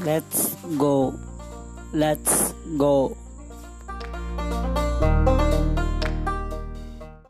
Let's go. Let's go.